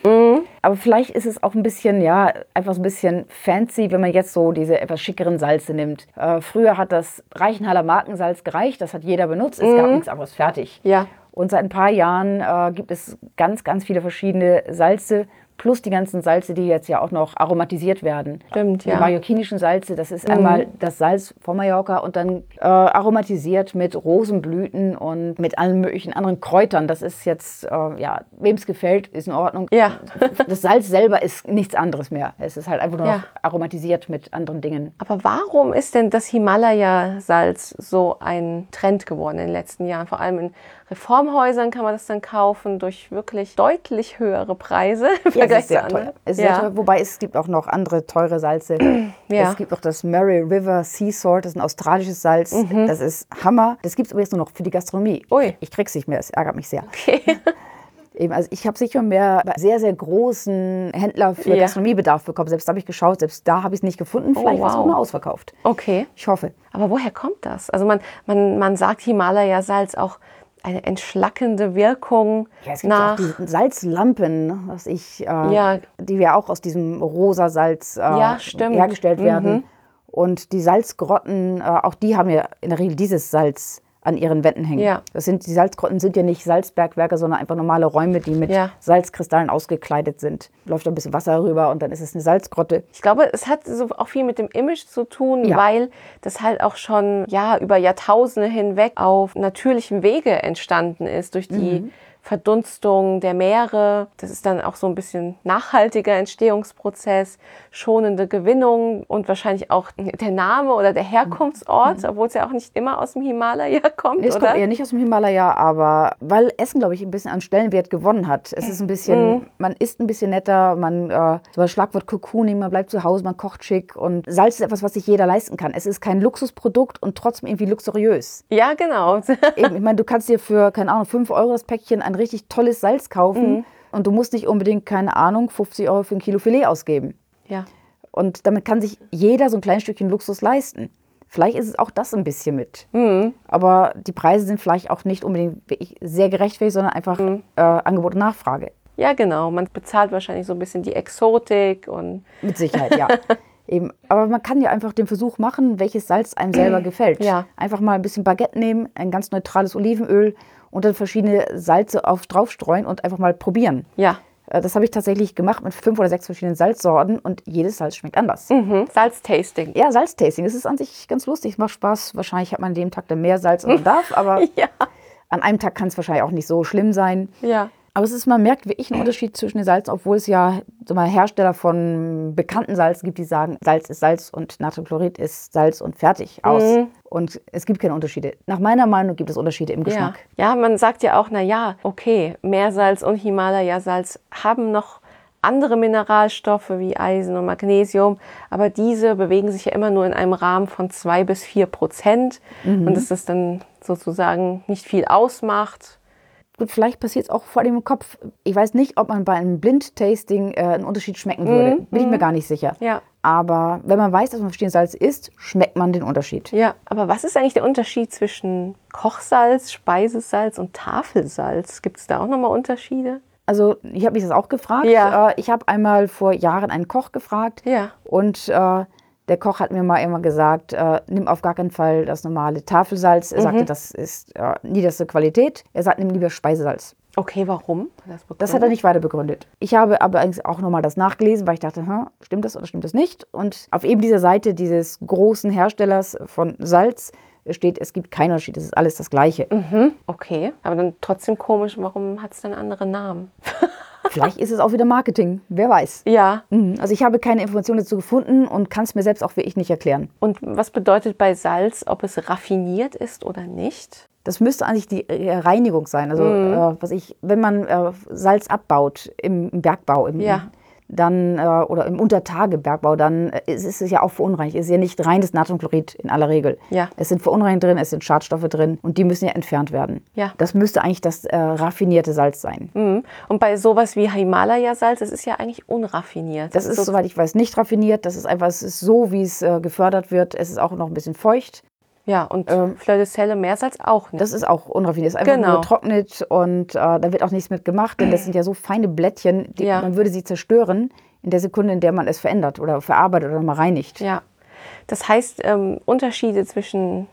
Aber vielleicht ist es auch ein bisschen, ja, einfach so ein bisschen fancy, wenn man jetzt so diese etwas schickeren Salze nimmt. Äh, früher hat das Reichenhaller Markensalz gereicht, das hat jeder benutzt, es gab nichts anderes fertig. Ja. Und seit ein paar Jahren äh, gibt es ganz, ganz viele verschiedene Salze. Plus die ganzen Salze, die jetzt ja auch noch aromatisiert werden. Stimmt, Die ja. mallorquinischen Salze, das ist einmal das Salz von Mallorca und dann äh, aromatisiert mit Rosenblüten und mit allen möglichen anderen Kräutern. Das ist jetzt, äh, ja, wem es gefällt, ist in Ordnung. Ja. Das Salz selber ist nichts anderes mehr. Es ist halt einfach nur Ja. noch aromatisiert mit anderen Dingen. Aber warum ist denn das Himalaya-Salz so ein Trend geworden in den letzten Jahren? Vor allem in Reformhäusern kann man das dann kaufen durch wirklich deutlich höhere Preise im Ja, es ist sehr teuer. Es ist sehr teuer. Wobei es gibt auch noch andere teure Salze. Ja. Es gibt auch das Murray River Sea Salt, das ist ein australisches Salz. Das ist Hammer. Das gibt es aber jetzt nur noch für die Gastronomie. Mhm. Ui. Ich krieg's nicht mehr, es ärgert mich sehr. Okay. Eben, also ich habe sicher mehr bei sehr, sehr großen Händler für Ja. Gastronomiebedarf bekommen. Selbst da habe ich geschaut, selbst da habe ich es nicht gefunden. Vielleicht war es Oh, wow. auch nur ausverkauft. Okay. Ich hoffe. Aber woher kommt das? Also man, man, man sagt Himalaya-Salz auch eine entschlackende Wirkung Ja, es gibt nach. auch die Salzlampen, was ich, äh, Ja. die ja auch aus diesem rosa Salz äh, Ja, hergestellt Mhm. werden. Und die Salzgrotten, äh, auch die haben ja in der Regel dieses Salz an ihren Wänden hängen. Ja. Das sind, die Salzgrotten sind ja nicht Salzbergwerke, sondern einfach normale Räume, die mit Ja. Salzkristallen ausgekleidet sind. Läuft ein bisschen Wasser rüber und dann ist es eine Salzgrotte. Ich glaube, es hat so auch viel mit dem Image zu tun, Ja. weil das halt auch schon ja über Jahrtausende hinweg auf natürlichem Wege entstanden ist durch die Mhm. Verdunstung der Meere. Das ist dann auch so ein bisschen nachhaltiger Entstehungsprozess, schonende Gewinnung und wahrscheinlich auch der Name oder der Herkunftsort, obwohl es ja auch nicht immer aus dem Himalaya kommt, Mhm. Nee, es oder? kommt eher nicht aus dem Himalaya, aber weil Essen, glaube ich, ein bisschen an Stellenwert gewonnen hat. Es ist ein bisschen, Mhm. man isst ein bisschen netter, man, äh, so das Schlagwort Cocooning, man bleibt zu Hause, man kocht schick und Salz ist etwas, was sich jeder leisten kann. Es ist kein Luxusprodukt und trotzdem irgendwie luxuriös. Ja, genau. Eben, ich meine, du kannst dir für, keine Ahnung, 5 Euro das Päckchen ein richtig tolles Salz kaufen Mhm. und du musst nicht unbedingt, keine Ahnung, 50 Euro für ein Kilo Filet ausgeben. ja. Und damit kann sich jeder so ein kleines Stückchen Luxus leisten. Vielleicht ist es auch das ein bisschen mit. Mhm. Aber die Preise sind vielleicht auch nicht unbedingt sehr gerechtfertigt, sondern einfach Mhm. äh, Angebot und Nachfrage. Ja, genau. Man bezahlt wahrscheinlich so ein bisschen die Exotik und Mit Sicherheit, ja. Eben. Aber man kann ja einfach den Versuch machen, welches Salz einem selber gefällt. Ja. Einfach mal ein bisschen Baguette nehmen, ein ganz neutrales Olivenöl und dann verschiedene Salze auf, draufstreuen und einfach mal probieren. ja. Äh, Das habe ich tatsächlich gemacht mit fünf oder sechs verschiedenen Salzsorten und jedes Salz schmeckt anders. Mhm. Salztasting. Ja, Salztasting, das ist an sich ganz lustig, es macht Spaß. Wahrscheinlich hat man an dem Tag dann mehr Salz, als man darf, aber Ja. an einem Tag kann es wahrscheinlich auch nicht so schlimm sein. Ja. Aber es ist, man merkt wirklich einen Unterschied zwischen den Salzen, obwohl es ja so mal Hersteller von bekannten Salzen gibt, die sagen, Salz ist Salz und Natriumchlorid ist Salz und fertig aus. Mhm. Und es gibt keine Unterschiede. Nach meiner Meinung gibt es Unterschiede im Ja. Geschmack. ja, man sagt ja auch, na ja, okay, Meersalz und Himalaya-Salz haben noch andere Mineralstoffe wie Eisen und Magnesium, aber diese bewegen sich ja immer nur in einem Rahmen von zwei bis vier Prozent und dass das dann sozusagen nicht viel ausmacht. Gut, vielleicht passiert es auch vor im Kopf. Ich weiß nicht, ob man bei einem Blindtasting äh, einen Unterschied schmecken würde. Bin ich mir gar nicht sicher. Mhm. Ja. Aber wenn man weiß, dass man verschiedene Salz isst, schmeckt man den Unterschied. Ja, aber was ist eigentlich der Unterschied zwischen Kochsalz, Speisesalz und Tafelsalz? Gibt es da auch nochmal Unterschiede? Also ich habe mich das auch gefragt. Ja. Äh, ich habe einmal vor Jahren einen Koch gefragt. Ja. Und äh, der Koch hat mir mal immer gesagt, äh, nimm auf gar keinen Fall das normale Tafelsalz. Er sagte, das ist äh, niederste Qualität. Er sagt, nimm lieber Speisesalz. Okay, warum? Das, Das hat er nicht weiter begründet. Ich habe aber eigentlich auch nochmal das nachgelesen, weil ich dachte, hm, stimmt das oder stimmt das nicht? Und auf eben dieser Seite dieses großen Herstellers von Salz steht, es gibt keinen Unterschied, es ist alles das Gleiche. Okay, aber dann trotzdem komisch, warum hat es dann andere Namen? Vielleicht ist es auch wieder Marketing, wer weiß. Ja, Mhm. Also ich habe keine Informationen dazu gefunden und kann es mir selbst auch wirklich nicht erklären. und was bedeutet bei Salz, ob es raffiniert ist oder nicht? Das müsste eigentlich die äh, Reinigung sein. Also, äh, was ich, wenn man äh, Salz abbaut im, im Bergbau, im, Ja. Dann äh, oder im Untertagebergbau, dann äh, ist, ist es ja auch verunreinigt. Es ist ja nicht reines Natriumchlorid in aller Regel. Ja. Es sind Verunreinigungen drin, es sind Schadstoffe drin und die müssen ja entfernt werden. Ja. Das müsste eigentlich das äh, raffinierte Salz sein. Mhm. Und bei sowas wie Himalaya-Salz, das ist ja eigentlich unraffiniert. Das ist, so, soweit ich weiß, nicht raffiniert. Das ist einfach, es ist so, wie es äh, gefördert wird. Es ist auch noch ein bisschen feucht. Ja, und ähm, Fleur de Sel, Meersalz auch nicht. Das ist auch unraffiniert. Es ist einfach Genau. nur getrocknet und äh, da wird auch nichts mit gemacht, denn das sind ja so feine Blättchen, die, Ja. man würde sie zerstören in der Sekunde, in der man es verändert oder verarbeitet oder mal reinigt. Ja. Das heißt, ähm, Unterschiede zwischen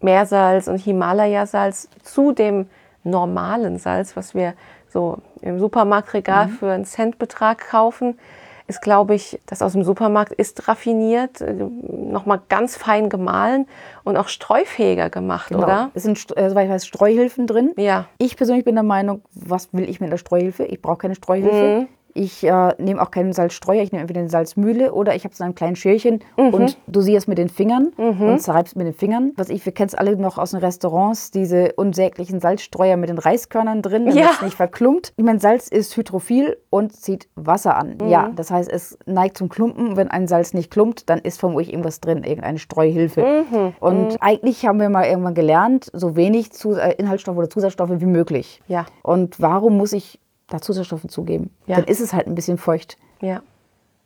Meersalz und Himalaya-Salz zu dem normalen Salz, was wir so im Supermarktregal Mhm. für einen Centbetrag kaufen, ist, glaube ich, das aus dem Supermarkt ist raffiniert, äh, nochmal ganz fein gemahlen und auch streufähiger gemacht, Genau. oder? Es sind, äh, soweit ich weiß, Streuhilfen drin. Ja. Ich persönlich bin der Meinung, was will ich mit einer Streuhilfe? Ich brauche keine Streuhilfe. Mhm. Ich äh, nehme auch keinen Salzstreuer, ich nehme entweder eine Salzmühle oder ich habe so ein kleines Schälchen Mhm. und dosierst mit den Fingern und zerreibst mit den Fingern. Was ich, wir kennen es alle noch aus den Restaurants, diese unsäglichen Salzstreuer mit den Reiskörnern drin, damit Ja. es nicht verklumpt. Ich meine, Salz ist hydrophil und zieht Wasser an. Mhm. Ja, das heißt, es neigt zum Klumpen. Wenn ein Salz nicht klumpt, dann ist vermutlich irgendwas drin, irgendeine Streuhilfe. Mhm. Und eigentlich haben wir mal irgendwann gelernt, so wenig Zus äh, Inhaltsstoffe oder Zusatzstoffe wie möglich. Ja. Und warum muss ich da Zusatzstoffe zugeben? Ja. Dann ist es halt ein bisschen feucht. Ja,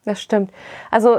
das stimmt. Also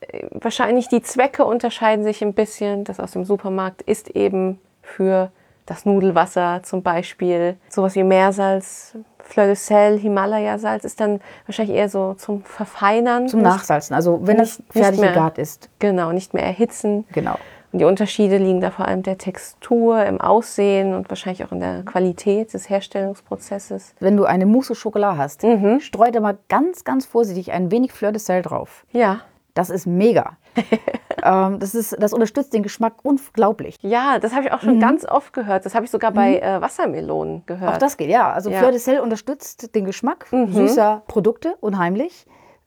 äh, wahrscheinlich die Zwecke unterscheiden sich ein bisschen. Das aus dem Supermarkt ist eben für das Nudelwasser zum Beispiel. Sowas wie Meersalz, Fleur de Sel, Himalaya-Salz ist dann wahrscheinlich eher so zum Verfeinern. Zum Nachsalzen. Also wenn nicht- das fertig gegart ist. Genau, nicht mehr erhitzen. Genau. Und die Unterschiede liegen da vor allem der Textur, im Aussehen und wahrscheinlich auch in der Qualität des Herstellungsprozesses. Wenn du eine Mousse au Chocolat hast, Mhm. streu da mal ganz, ganz vorsichtig ein wenig Fleur de Sel drauf. Ja, Das ist mega. ähm, das, ist, das unterstützt den Geschmack unglaublich. ja, das habe ich auch schon ganz oft gehört. Das habe ich sogar bei äh, Wassermelonen gehört. Auch das geht, ja. Also Ja. Mhm. Fleur de Sel unterstützt den Geschmack süßer Produkte, unheimlich.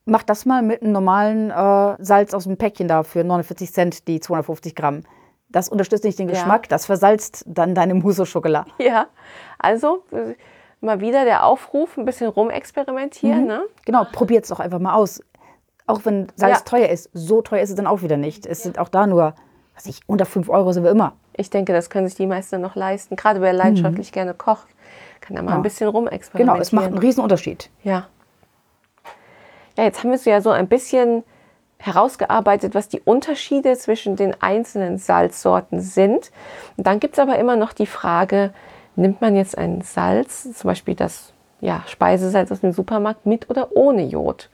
Mach das mal mit einem normalen äh, Salz aus dem Päckchen da für 49 Cent, die 250 Gramm. Das unterstützt nicht den Ja. Geschmack, das versalzt dann deine Mousse au Chocolat. Ja, also mal wieder der Aufruf, ein bisschen rumexperimentieren. Ne? Genau, probiert es doch einfach mal aus. Auch wenn Salz Ja. teuer ist, so teuer ist es dann auch wieder nicht. Es sind auch da nur, was ich, unter 5 Euro sind wir immer. Ich denke, das können sich die meisten noch leisten. Gerade wer leidenschaftlich gerne kocht, kann da mal ein Ja. bisschen rumexperimentieren. Genau, es macht einen riesen Unterschied. Ja. Ja, jetzt haben wir so ja so ein bisschen herausgearbeitet, was die Unterschiede zwischen den einzelnen Salzsorten sind. Und dann gibt es aber immer noch die Frage, nimmt man jetzt ein Salz, zum Beispiel das ja, Speisesalz aus dem Supermarkt, mit oder ohne Jod?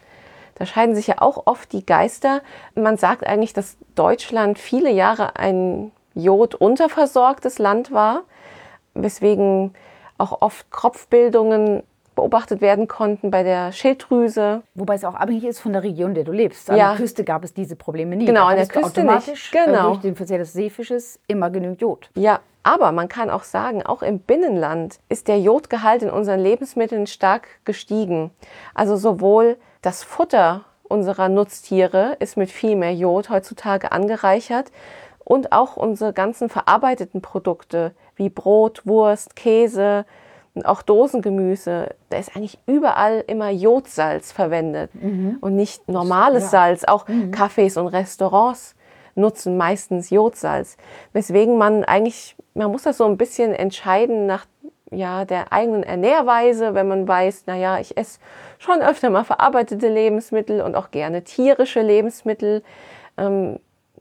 Da scheiden sich ja auch oft die Geister. Man sagt eigentlich, dass Deutschland viele Jahre ein Jod-unterversorgtes Land war, weswegen auch oft Kropfbildungen beobachtet werden konnten bei der Schilddrüse. Wobei es auch abhängig ist von der Region, in der du lebst. An Ja. der Küste gab es diese Probleme nie. Genau, an der Küste automatisch nicht. Genau. äh, durch den Verzehr des Seefisches immer genügend Jod. Ja, aber man kann auch sagen, auch im Binnenland ist der Jodgehalt in unseren Lebensmitteln stark gestiegen. Also sowohl das Futter unserer Nutztiere ist mit viel mehr Jod heutzutage angereichert und auch unsere ganzen verarbeiteten Produkte wie Brot, Wurst, Käse und auch Dosengemüse, da ist eigentlich überall immer Jodsalz verwendet und nicht normales ja. Salz. Auch Cafés und Restaurants nutzen meistens Jodsalz. Weswegen man eigentlich, man muss das so ein bisschen entscheiden nach ja, der eigenen Ernährweise, wenn man weiß, naja, ich esse schon öfter mal verarbeitete Lebensmittel und auch gerne tierische Lebensmittel, ähm,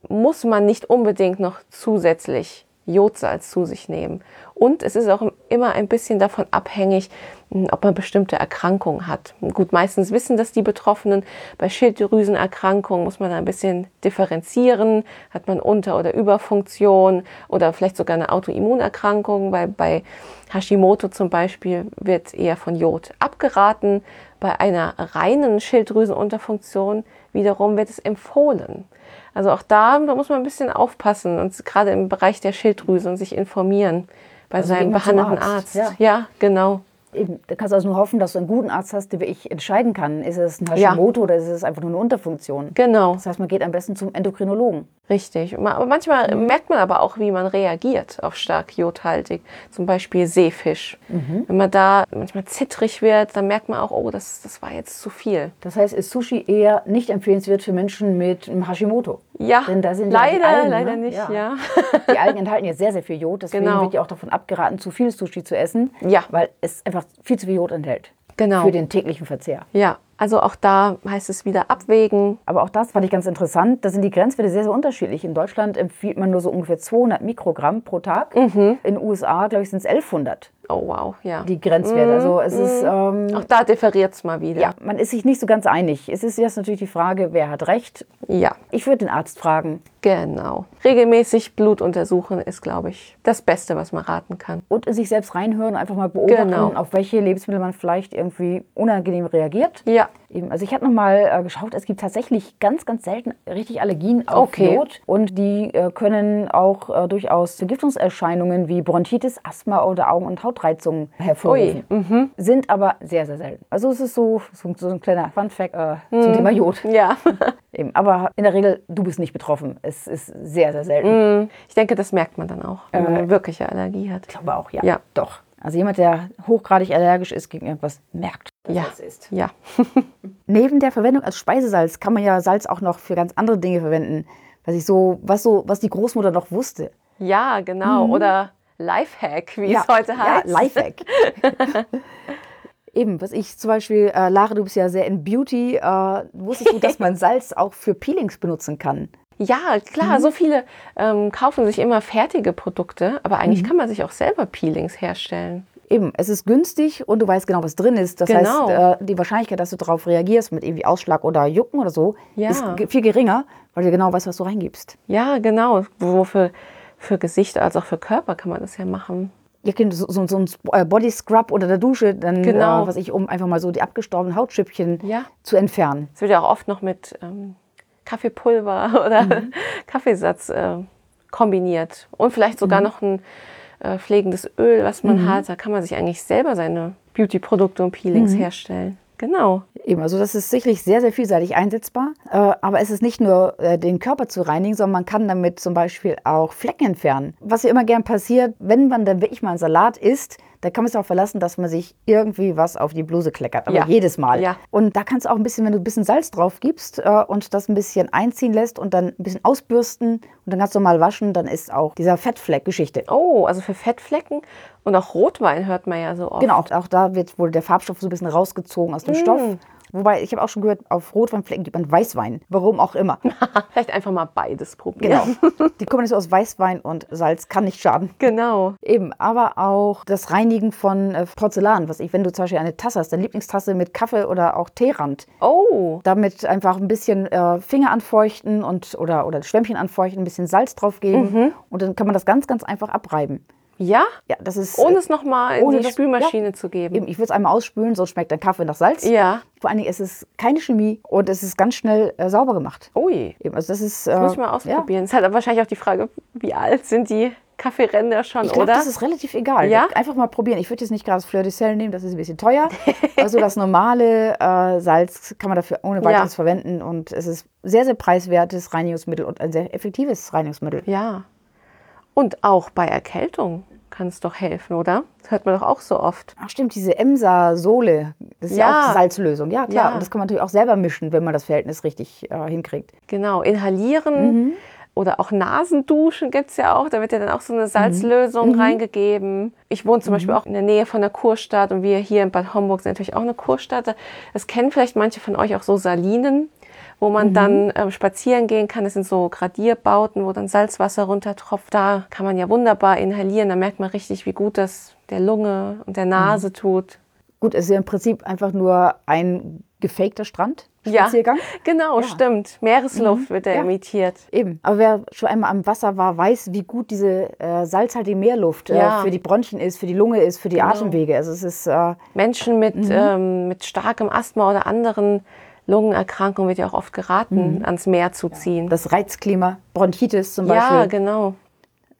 muss man nicht unbedingt noch zusätzlich Jodsalz zu sich nehmen. Und es ist auch immer ein bisschen davon abhängig, mh, ob man bestimmte Erkrankungen hat. Gut, meistens wissen das die Betroffenen. Bei Schilddrüsenerkrankungen muss man ein bisschen differenzieren. Hat man Unter- oder Überfunktion oder vielleicht sogar eine Autoimmunerkrankung, weil bei Hashimoto zum Beispiel wird eher von Jod abgeraten. Bei einer reinen Schilddrüsenunterfunktion wiederum wird es empfohlen. Also auch da, da muss man ein bisschen aufpassen und gerade im Bereich der Schilddrüse und sich informieren bei Also seinem behandelnden Arzt, Arzt. ja. ja, genau. Da kannst du also nur hoffen, dass du einen guten Arzt hast, der wirklich entscheiden kann, ist es ein Hashimoto ja. oder ist es einfach nur eine Unterfunktion. Genau. Das heißt, man geht am besten zum Endokrinologen. Richtig. Aber manchmal mhm. merkt man aber auch, wie man reagiert auf stark jodhaltig. Zum Beispiel Seefisch. Mhm. Wenn man da manchmal zittrig wird, dann merkt man auch, oh, das, das war jetzt zu viel. Das heißt, ist Sushi eher nicht empfehlenswert für Menschen mit einem Hashimoto? Ja, Denn da sind leider, ja Algen, leider ne? nicht. Ja. ja. Die Algen enthalten ja sehr, sehr viel Jod. Deswegen genau. wird ja auch davon abgeraten, zu viel Sushi zu essen. Ja. Weil es einfach viel zu viel Jod enthält. Genau. Für den täglichen Verzehr. Ja, also auch da heißt es wieder abwägen. Aber auch das fand ich ganz interessant. Da sind die Grenzwerte sehr, sehr unterschiedlich. In Deutschland empfiehlt man nur so ungefähr 200 Mikrogramm pro Tag. Mhm. In den USA, glaube ich, sind es 1100. Oh wow, ja. Die Grenzwerte. Also es ist, mhm. ähm, Auch da differiert es mal wieder. Ja, man ist sich nicht so ganz einig. Es ist jetzt natürlich die Frage, wer hat recht. Ja. Ich würde den Arzt fragen. Genau. Regelmäßig Blut untersuchen ist, glaube ich, das Beste, was man raten kann. Und in sich selbst reinhören, einfach mal beobachten, genau. auf welche Lebensmittel man vielleicht irgendwie unangenehm reagiert. Ja. Eben. Also ich habe nochmal äh, geschaut, es gibt tatsächlich ganz, ganz selten richtig Allergien auf okay. Jod. Und die äh, können auch äh, durchaus Vergiftungserscheinungen wie Bronchitis, Asthma oder Augen- und Hautreizungen hervorrufen. Mhm. Sind aber sehr, sehr selten. Also es ist so, so, so ein kleiner Fun-Fact äh, mhm. zum Thema Jod. Ja. Eben. Aber in der Regel, du bist nicht betroffen. Es ist sehr, sehr selten. Mhm. Ich denke, das merkt man dann auch, wenn man eine wirkliche Allergie hat. Ich glaube auch, ja. Ja. Doch. Also jemand, der hochgradig allergisch ist gegen irgendwas, merkt, dass ja. es ist. Ja. Neben der Verwendung als Speisesalz kann man ja Salz auch noch für ganz andere Dinge verwenden. Was ich so, was so, was die Großmutter noch wusste. Ja, genau. Mhm. Oder Lifehack, wie ja. es heute heißt. Ja, Lifehack. Eben, was ich zum Beispiel, äh, Lara, du bist ja sehr in Beauty, äh, wusstest du, dass man Salz auch für Peelings benutzen kann? Ja, klar, mhm. so viele ähm, kaufen sich immer fertige Produkte, aber eigentlich mhm. kann man sich auch selber Peelings herstellen. Eben, es ist günstig und du weißt genau, was drin ist. Das genau. heißt, äh, die Wahrscheinlichkeit, dass du darauf reagierst mit irgendwie Ausschlag oder Jucken oder so, ja. ist viel geringer, weil du genau weißt, was du reingibst. Ja, genau. Wofür für Gesicht als auch für Körper kann man das ja machen. Ja, so, so, so ein äh, Body Scrub oder der Dusche, dann, genau. äh, was ich, um einfach mal so die abgestorbenen Hautschüppchen ja. zu entfernen. Es wird ja auch oft noch mit ähm, Kaffeepulver oder mhm. Kaffeesatz äh, kombiniert. Und vielleicht sogar mhm. noch ein äh, pflegendes Öl, was man mhm. hat. Da kann man sich eigentlich selber seine Beauty-Produkte und Peelings mhm. herstellen. Genau. Eben, also das ist sicherlich sehr, sehr vielseitig einsetzbar. Äh, aber es ist nicht nur äh, den Körper zu reinigen, sondern man kann damit zum Beispiel auch Flecken entfernen. Was ja immer gern passiert, wenn man dann wirklich mal einen Salat isst, da kann man sich auch verlassen, dass man sich irgendwie was auf die Bluse kleckert. Aber ja. jedes Mal. Ja. Und da kannst du auch ein bisschen, wenn du ein bisschen Salz drauf gibst äh, und das ein bisschen einziehen lässt und dann ein bisschen ausbürsten und dann kannst du mal waschen, dann ist auch dieser Fettfleck Geschichte. Oh, also für Fettflecken und auch Rotwein hört man ja so oft. Genau, auch da wird wohl der Farbstoff so ein bisschen rausgezogen aus dem mm. Stoff. Wobei, ich habe auch schon gehört, auf Rotweinflecken gibt man Weißwein. Warum auch immer. Vielleicht einfach mal beides probieren. Genau. Die Kombination aus Weißwein und Salz kann nicht schaden. Genau. Eben, aber auch das Reinigen von äh, Porzellan. Was ich, wenn du zum Beispiel eine Tasse hast, deine Lieblingstasse mit Kaffee oder auch Teerand. Oh. Damit einfach ein bisschen äh, Finger anfeuchten und, oder, oder Schwämmchen anfeuchten, ein bisschen Salz drauf geben. Mhm. Und dann kann man das ganz, ganz einfach abreiben. Ja? Ja, das ist. Ohne es nochmal in die das, Spülmaschine ja. zu geben. Eben, ich würde es einmal ausspülen, so schmeckt dein Kaffee nach Salz. Ja. Vor allen Dingen ist es keine Chemie und es ist ganz schnell äh, sauber gemacht. Ui. Eben, also das ist. Das muss ich mal äh, ausprobieren. Ja. Es hat wahrscheinlich auch die Frage, wie alt sind die Kaffeeränder schon, ich glaub, oder? Das ist relativ egal. Ja? Einfach mal probieren. Ich würde jetzt nicht gerade das Fleur de Sel nehmen, das ist ein bisschen teuer. also das normale äh, Salz kann man dafür ohne weiteres ja. verwenden und es ist sehr, sehr preiswertes Reinigungsmittel und ein sehr effektives Reinigungsmittel. Ja. Und auch bei Erkältung kann es doch helfen, oder? Das hört man doch auch so oft. Ach stimmt, diese Emsa-Sohle, das ist ja. ja. auch Salzlösung. Ja, klar. Ja. Und das kann man natürlich auch selber mischen, wenn man das Verhältnis richtig äh, hinkriegt. Genau, inhalieren mhm. oder auch Nasenduschen gibt es ja auch. Da wird ja dann auch so eine Salzlösung mhm. reingegeben. Ich wohne zum mhm. Beispiel auch in der Nähe von der Kurstadt und wir hier in Bad Homburg sind natürlich auch eine Kurstadt. Das kennen vielleicht manche von euch auch so Salinen wo man mhm. dann ähm, spazieren gehen kann. Das sind so Gradierbauten, wo dann Salzwasser runtertropft. Da kann man ja wunderbar inhalieren. Da merkt man richtig, wie gut das der Lunge und der Nase mhm. tut. Gut, es ist ja im Prinzip einfach nur ein gefakter Strand. Ja, genau, ja. stimmt. Meeresluft mhm. wird da ja. imitiert. Eben. Aber wer schon einmal am Wasser war, weiß, wie gut diese äh, salzhaltige Meerluft äh, ja. äh, für die Bronchien ist, für die Lunge ist, für die genau. Atemwege. Also es ist äh, Menschen mit, mhm. ähm, mit starkem Asthma oder anderen Lungenerkrankung wird ja auch oft geraten, mhm. ans Meer zu ziehen. Das Reizklima, Bronchitis zum Beispiel. Ja, genau.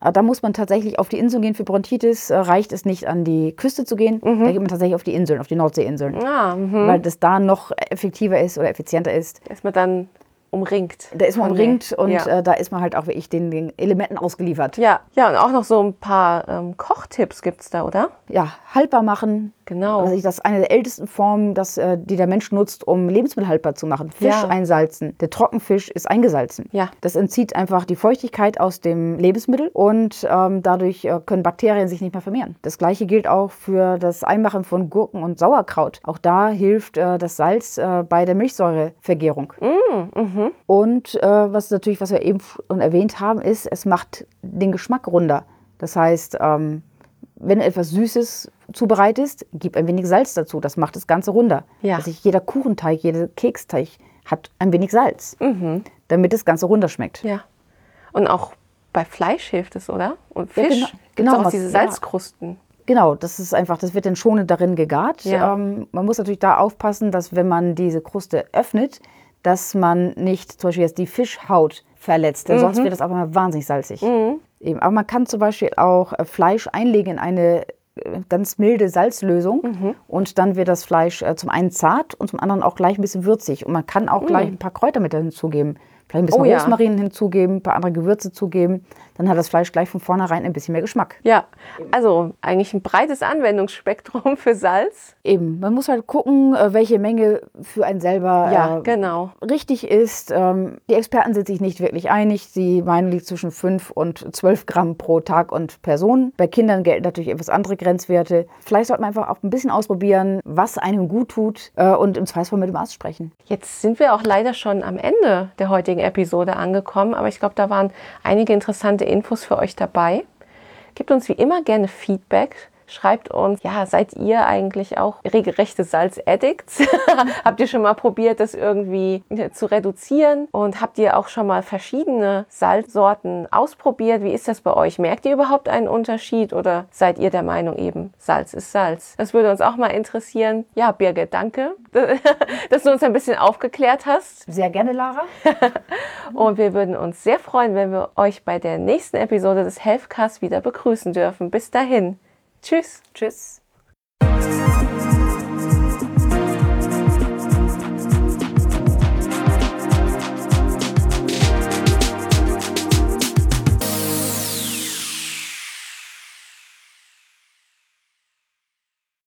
Äh, Da muss man tatsächlich auf die Inseln gehen. Für Bronchitis äh, reicht es nicht, an die Küste zu gehen. Da geht man tatsächlich auf die Inseln, auf die Nordseeinseln. Ah, mhm. Weil das da noch effektiver ist oder effizienter ist. man dann umringt. Da ist man umringt und ja. äh, da ist man halt auch wirklich den, den Elementen ausgeliefert. ja, ja, und auch noch so ein paar ähm, Kochtipps gibt es da, oder? Ja, haltbar machen. Genau. Also das ist eine der ältesten Formen, das, äh, die der Mensch nutzt, um Lebensmittel haltbar zu machen. Fisch Ja. einsalzen. Der Trockenfisch ist eingesalzen. Ja. Das entzieht einfach die Feuchtigkeit aus dem Lebensmittel und ähm, dadurch äh, können Bakterien sich nicht mehr vermehren. Das gleiche gilt auch für das Einmachen von Gurken und Sauerkraut. Auch da hilft äh, das Salz bei der Milchsäurevergärung. Und äh, was natürlich, was wir eben schon erwähnt haben, ist, es macht den Geschmack runder. Das heißt, ähm, wenn du etwas Süßes zubereitest, gib ein wenig Salz dazu. Das macht das Ganze runder. Ja. Also jeder Kuchenteig, jeder Keksteig hat ein wenig Salz, damit das Ganze runder schmeckt. Ja. Und auch bei Fleisch hilft es, oder? Und Ja, Fisch. genau- Gibt's genau, auch was- diese ja. Salzkrusten. Genau, das ist einfach, das wird dann schonend darin gegart. Ja. Ähm, man muss natürlich da aufpassen, dass wenn man diese Kruste öffnet, dass man nicht zum Beispiel jetzt die Fischhaut verletzt, denn sonst wird das auch immer wahnsinnig salzig. Eben. Aber man kann zum Beispiel auch äh, Fleisch einlegen in eine äh, ganz milde Salzlösung und dann wird das Fleisch äh, zum einen zart und zum anderen auch gleich ein bisschen würzig. Und man kann auch gleich ein paar Kräuter mit hinzugeben. Vielleicht ein bisschen Oh ja. Rosmarin hinzugeben, ein paar andere Gewürze zugeben. Dann hat das Fleisch gleich von vornherein ein bisschen mehr Geschmack. Ja, also eigentlich ein breites Anwendungsspektrum für Salz. Eben, man muss halt gucken, äh, welche Menge für einen selber Ja, äh, genau. richtig ist. Ähm, Die Experten sind sich nicht wirklich einig. Sie meinen, liegt zwischen 5 und 12 Gramm pro Tag und Person. Bei Kindern gelten natürlich etwas andere Grenzwerte. Vielleicht sollte man einfach auch ein bisschen ausprobieren, was einem gut tut äh, und im Zweifelsfall mit dem Arzt sprechen. Jetzt sind wir auch leider schon am Ende der heutigen Episode angekommen, aber ich glaube, da waren einige interessante Infos für euch dabei. Gebt uns wie immer gerne Feedback. Schreibt uns, ja, seid ihr eigentlich auch regelrechte Salzaddicts? habt ihr schon mal probiert, das irgendwie äh, zu reduzieren? Und habt ihr auch schon mal verschiedene Salzsorten ausprobiert? Wie ist das bei euch? Merkt ihr überhaupt einen Unterschied oder seid ihr der Meinung eben, Salz ist Salz? Das würde uns auch mal interessieren. Ja, Birgit, danke, dass du uns ein bisschen aufgeklärt hast. Sehr gerne, Lara. Und wir würden uns sehr freuen, wenn wir euch bei der nächsten Episode des Healthcast wieder begrüßen dürfen. Bis dahin. Tschüss. Tschüss.